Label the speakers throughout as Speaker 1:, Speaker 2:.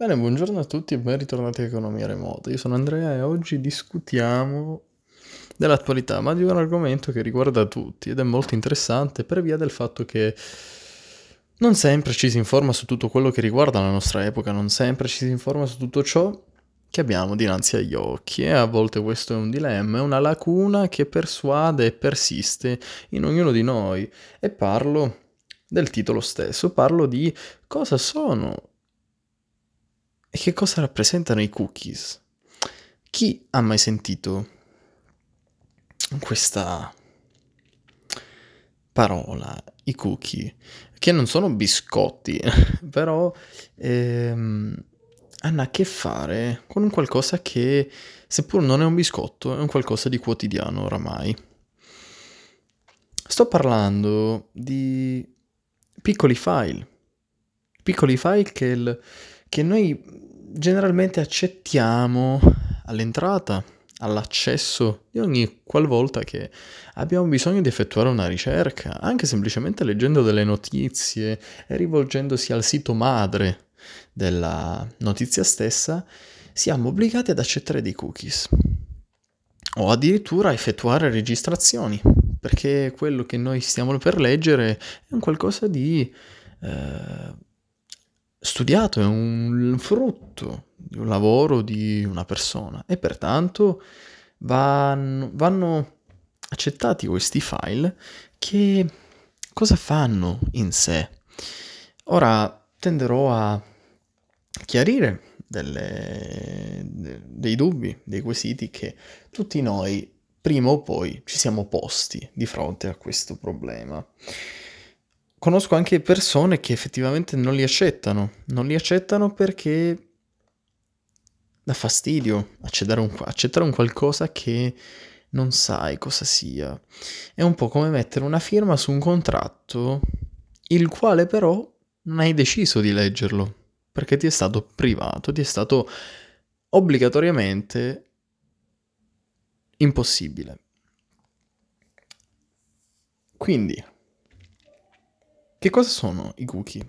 Speaker 1: Bene, buongiorno a tutti e ben ritornati a Economia Remota. Io sono Andrea e oggi discutiamo dell'attualità, ma di un argomento che riguarda tutti ed è molto interessante per via del fatto che non sempre ci si informa su tutto quello che riguarda la nostra epoca, non sempre ci si informa su tutto ciò che abbiamo dinanzi agli occhi e a volte questo è un dilemma, è una lacuna che persuade e persiste in ognuno di noi e parlo del titolo stesso, parlo di cosa sono e che cosa rappresentano i cookies. Chi ha mai sentito questa parola, i cookie, che non sono biscotti, però ehm, hanno a che fare con un qualcosa che, seppur non è un biscotto, è un qualcosa di quotidiano oramai. Sto parlando di piccoli file, piccoli file che, il, che noi generalmente accettiamo all'entrata, all'accesso di ogni qualvolta che abbiamo bisogno di effettuare una ricerca, anche semplicemente leggendo delle notizie e rivolgendosi al sito madre della notizia stessa, siamo obbligati ad accettare dei cookies o addirittura effettuare registrazioni, perché quello che noi stiamo per leggere è un qualcosa di eh, studiato, è un frutto di un lavoro di una persona e pertanto vanno, vanno accettati questi file che cosa fanno in sé. Ora tenderò a chiarire delle, de, dei dubbi, dei quesiti che tutti noi prima o poi ci siamo posti di fronte a questo problema. Conosco anche persone che effettivamente non li accettano, non li accettano perché dà fastidio accettare un, accettare un qualcosa che non sai cosa sia. È un po' come mettere una firma su un contratto, il quale però non hai deciso di leggerlo perché ti è stato privato, ti è stato obbligatoriamente impossibile. Quindi, che cosa sono i cookie?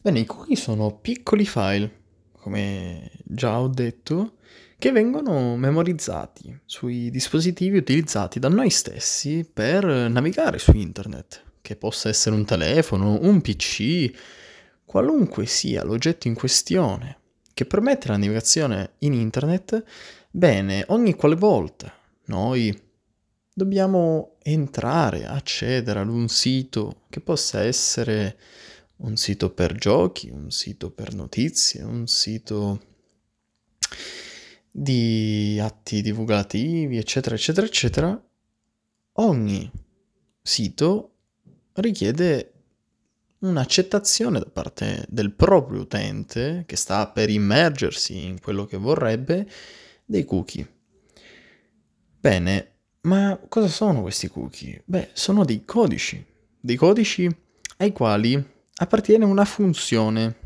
Speaker 1: Bene, i cookie sono piccoli file, come già ho detto, che vengono memorizzati sui dispositivi utilizzati da noi stessi per navigare su internet, che possa essere un telefono, un PC, qualunque sia l'oggetto in questione che permette la navigazione in internet, bene, ogni qualvolta noi dobbiamo entrare, accedere ad un sito che possa essere un sito per giochi, un sito per notizie, un sito di atti divulgativi, eccetera, eccetera, eccetera, ogni sito richiede un'accettazione da parte del proprio utente che sta per immergersi in quello che vorrebbe dei cookie. Bene, ma cosa sono questi cookie? Beh, sono dei codici, dei codici ai quali appartiene una funzione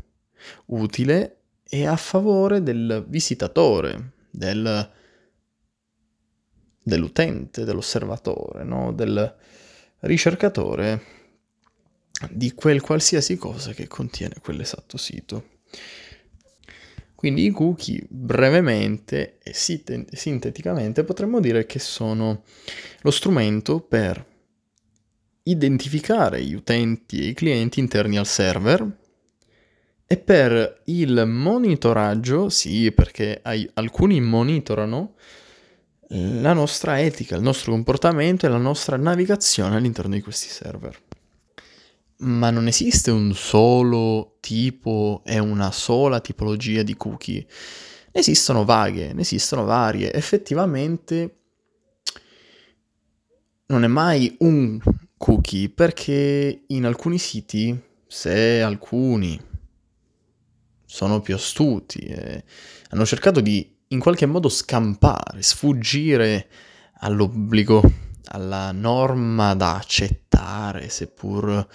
Speaker 1: utile e a favore del visitatore, del, dell'utente, dell'osservatore, no? del ricercatore di quel qualsiasi cosa che contiene quell'esatto sito. Quindi i cookie brevemente e sinteticamente potremmo dire che sono lo strumento per identificare gli utenti e i clienti interni al server e per il monitoraggio, sì, perché alcuni monitorano la nostra etica, il nostro comportamento e la nostra navigazione all'interno di questi server. Ma non esiste un solo tipo e una sola tipologia di cookie. Ne esistono vaghe, ne esistono varie. Effettivamente non è mai un cookie perché in alcuni siti, se alcuni sono più astuti e hanno cercato di in qualche modo scampare, sfuggire all'obbligo alla norma da accettare, seppur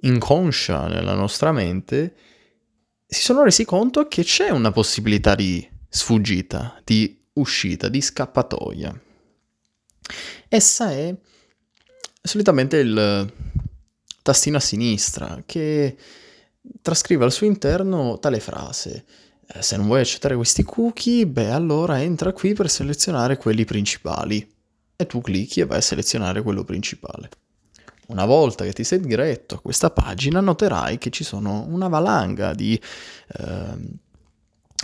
Speaker 1: inconscia nella nostra mente, si sono resi conto che c'è una possibilità di sfuggita, di uscita, di scappatoia. Essa è solitamente il tastino a sinistra che trascrive al suo interno tale frase. Eh, se non vuoi accettare questi cookie, beh allora entra qui per selezionare quelli principali. E tu clicchi e vai a selezionare quello principale. Una volta che ti sei diretto a questa pagina, noterai che ci sono una valanga di eh,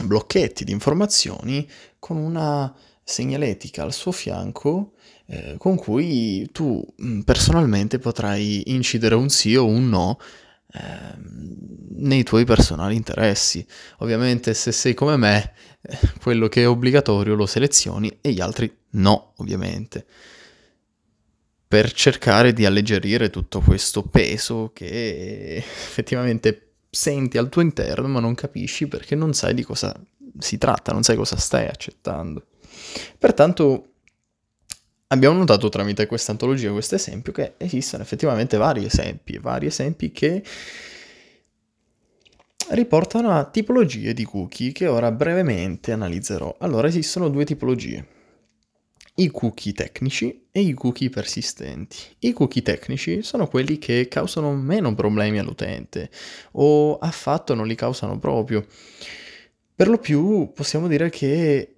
Speaker 1: blocchetti di informazioni con una segnaletica al suo fianco eh, con cui tu mm, personalmente potrai incidere un sì o un no nei tuoi personali interessi. Ovviamente se sei come me, eh, quello che è obbligatorio lo selezioni e gli altri no, ovviamente. Per cercare di alleggerire tutto questo peso che effettivamente senti al tuo interno ma non capisci perché non sai di cosa si tratta, non sai cosa stai accettando. Pertanto abbiamo notato tramite questa antologia, questo esempio, che esistono effettivamente vari esempi, vari esempi che riportano a tipologie di cookie che ora brevemente analizzerò. Allora esistono due tipologie i cookie tecnici e i cookie persistenti. I cookie tecnici sono quelli che causano meno problemi all'utente o affatto non li causano proprio. Per lo più possiamo dire che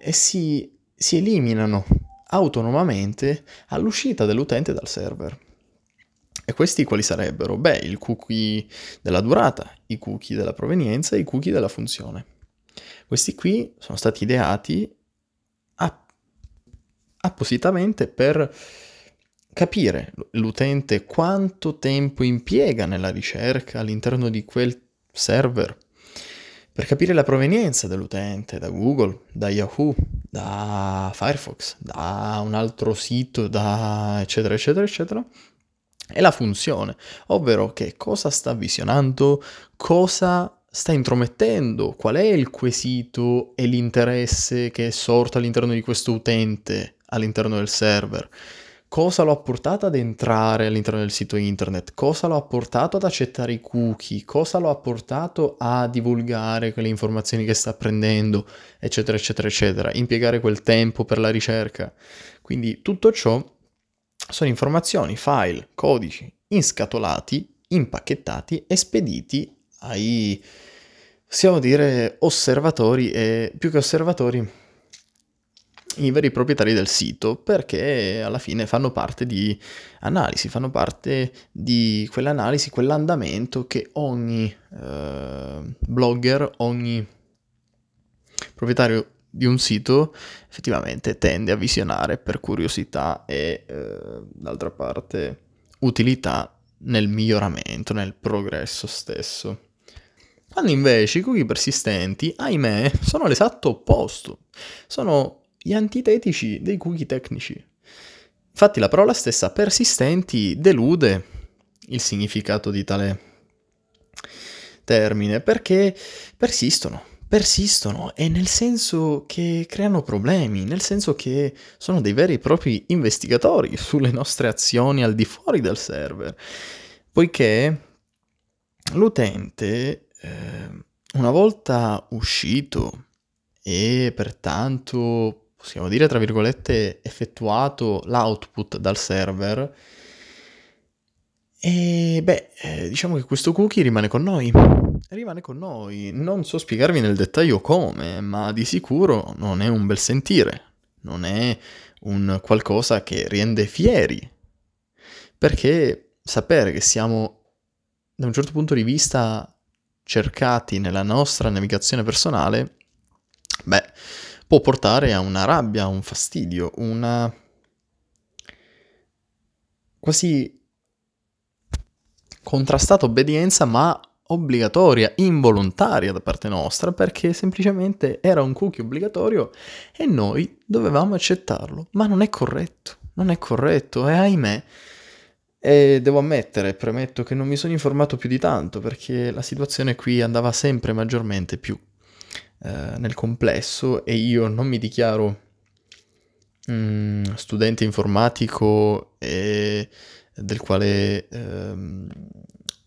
Speaker 1: essi si eliminano autonomamente all'uscita dell'utente dal server. E questi quali sarebbero? Beh, il cookie della durata, i cookie della provenienza e i cookie della funzione. Questi qui sono stati ideati appositamente per capire l'utente quanto tempo impiega nella ricerca all'interno di quel server, per capire la provenienza dell'utente da Google, da Yahoo, da Firefox, da un altro sito, da eccetera eccetera eccetera, e la funzione, ovvero che cosa sta visionando, cosa sta intromettendo, qual è il quesito e l'interesse che è sorto all'interno di questo utente all'interno del server, cosa lo ha portato ad entrare all'interno del sito internet, cosa lo ha portato ad accettare i cookie, cosa lo ha portato a divulgare quelle informazioni che sta prendendo, eccetera, eccetera, eccetera, impiegare quel tempo per la ricerca. Quindi tutto ciò sono informazioni, file, codici inscatolati, impacchettati e spediti ai, possiamo dire, osservatori e più che osservatori, i veri proprietari del sito perché alla fine fanno parte di analisi, fanno parte di quell'analisi, quell'andamento che ogni eh, blogger, ogni proprietario di un sito effettivamente tende a visionare per curiosità e eh, d'altra parte utilità nel miglioramento, nel progresso stesso. Quando invece i cookie persistenti, ahimè, sono l'esatto opposto. Sono gli antitetici dei cookie tecnici. Infatti la parola stessa persistenti delude il significato di tale termine perché persistono, persistono e nel senso che creano problemi, nel senso che sono dei veri e propri investigatori sulle nostre azioni al di fuori del server, poiché l'utente eh, una volta uscito e pertanto possiamo dire, tra virgolette, effettuato l'output dal server. E beh, eh, diciamo che questo cookie rimane con noi. Rimane con noi. Non so spiegarvi nel dettaglio come, ma di sicuro non è un bel sentire. Non è un qualcosa che rende fieri. Perché sapere che siamo, da un certo punto di vista, cercati nella nostra navigazione personale, beh, può portare a una rabbia, a un fastidio, una quasi contrastata obbedienza, ma obbligatoria, involontaria da parte nostra, perché semplicemente era un cookie obbligatorio e noi dovevamo accettarlo. Ma non è corretto, non è corretto e ahimè. E devo ammettere, premetto che non mi sono informato più di tanto perché la situazione qui andava sempre maggiormente più eh, nel complesso e io non mi dichiaro mm, studente informatico e del quale ehm,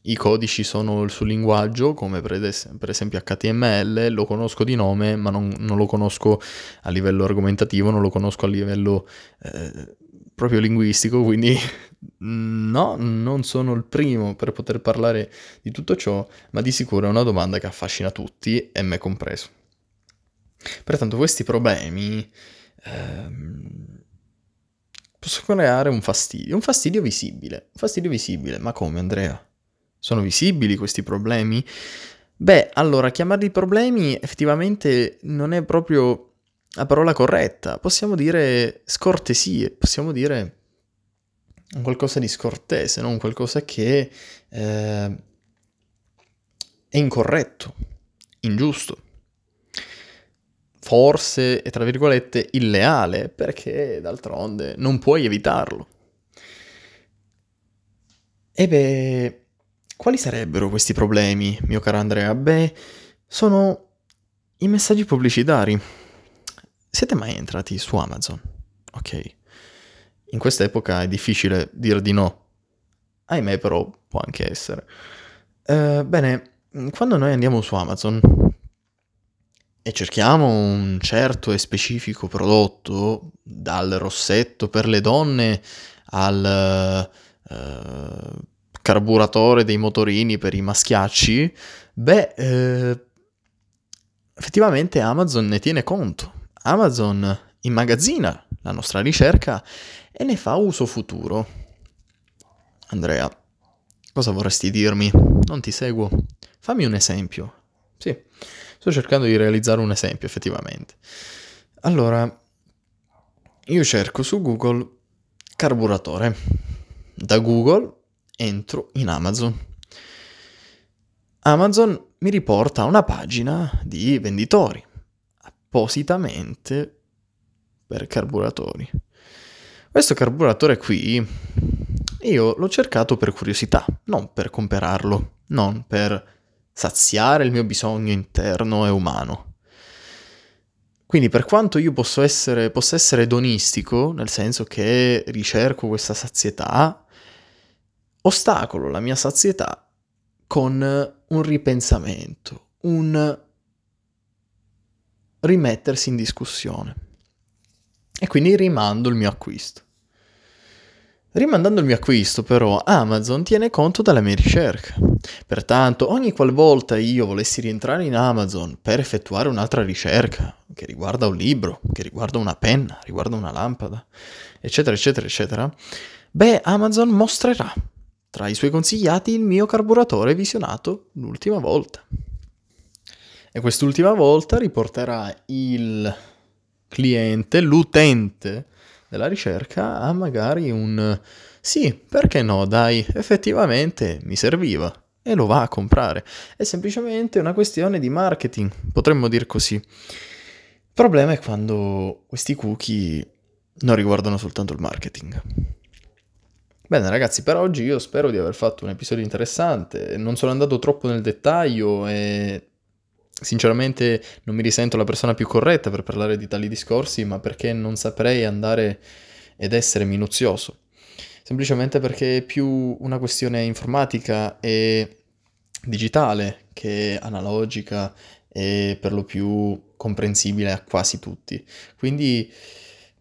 Speaker 1: i codici sono il suo linguaggio, come per, es- per, esempio HTML, lo conosco di nome, ma non, non, lo conosco a livello argomentativo, non lo conosco a livello eh, proprio linguistico, quindi no, non sono il primo per poter parlare di tutto ciò, ma di sicuro è una domanda che affascina tutti, e me compreso. Pertanto questi problemi ehm, possono creare un fastidio, un fastidio visibile, un fastidio visibile, ma come Andrea? Sono visibili questi problemi? Beh, allora, chiamarli problemi effettivamente non è proprio la parola corretta. Possiamo dire scortesie, possiamo dire un qualcosa di scortese, no? un qualcosa che eh, è incorretto, ingiusto, forse, tra virgolette, illeale, perché d'altronde non puoi evitarlo. E beh, quali sarebbero questi problemi, mio caro Andrea? Beh, sono i messaggi pubblicitari. Siete mai entrati su Amazon? Ok. In questa epoca è difficile dire di no. Ahimè, però può anche essere. Uh, bene, quando noi andiamo su Amazon e cerchiamo un certo e specifico prodotto, dal rossetto per le donne al uh, carburatore dei motorini per i maschiacci, beh, eh, effettivamente Amazon ne tiene conto. Amazon immagazzina la nostra ricerca e ne fa uso futuro. Andrea, cosa vorresti dirmi? Non ti seguo. Fammi un esempio. Sì, sto cercando di realizzare un esempio effettivamente. Allora, io cerco su Google carburatore. Da Google entro in Amazon. Amazon mi riporta una pagina di venditori, appositamente per carburatori. Questo carburatore qui io l'ho cercato per curiosità, non per comprarlo, non per saziare il mio bisogno interno e umano. Quindi per quanto io posso essere, possa essere edonistico, nel senso che ricerco questa sazietà, ostacolo la mia sazietà con un ripensamento, un rimettersi in discussione. E quindi rimando il mio acquisto. Rimandando il mio acquisto, però, Amazon tiene conto della mia ricerca. Pertanto, ogni qualvolta io volessi rientrare in Amazon per effettuare un'altra ricerca, che riguarda un libro, che riguarda una penna, riguarda una lampada, eccetera, eccetera, eccetera, beh, Amazon mostrerà tra i suoi consigliati il mio carburatore visionato l'ultima volta. E quest'ultima volta riporterà il cliente, l'utente della ricerca a magari un sì, perché no, dai, effettivamente mi serviva e lo va a comprare. È semplicemente una questione di marketing, potremmo dir così. Il problema è quando questi cookie non riguardano soltanto il marketing. Bene ragazzi, per oggi io spero di aver fatto un episodio interessante, non sono andato troppo nel dettaglio e sinceramente non mi risento la persona più corretta per parlare di tali discorsi, ma perché non saprei andare ed essere minuzioso. Semplicemente perché è più una questione informatica e digitale che analogica e per lo più comprensibile a quasi tutti. Quindi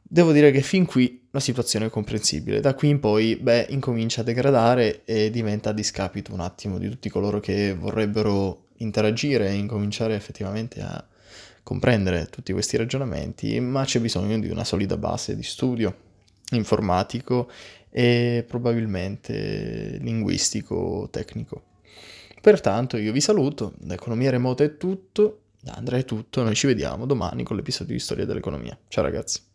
Speaker 1: devo dire che fin qui la situazione è comprensibile. Da qui in poi, beh, incomincia a degradare e diventa a discapito un attimo di tutti coloro che vorrebbero interagire e incominciare effettivamente a comprendere tutti questi ragionamenti, ma c'è bisogno di una solida base di studio informatico e probabilmente linguistico tecnico. Pertanto io vi saluto, da Economia Remota è tutto, da Andrea è tutto, noi ci vediamo domani con l'episodio di Storia dell'Economia. Ciao ragazzi.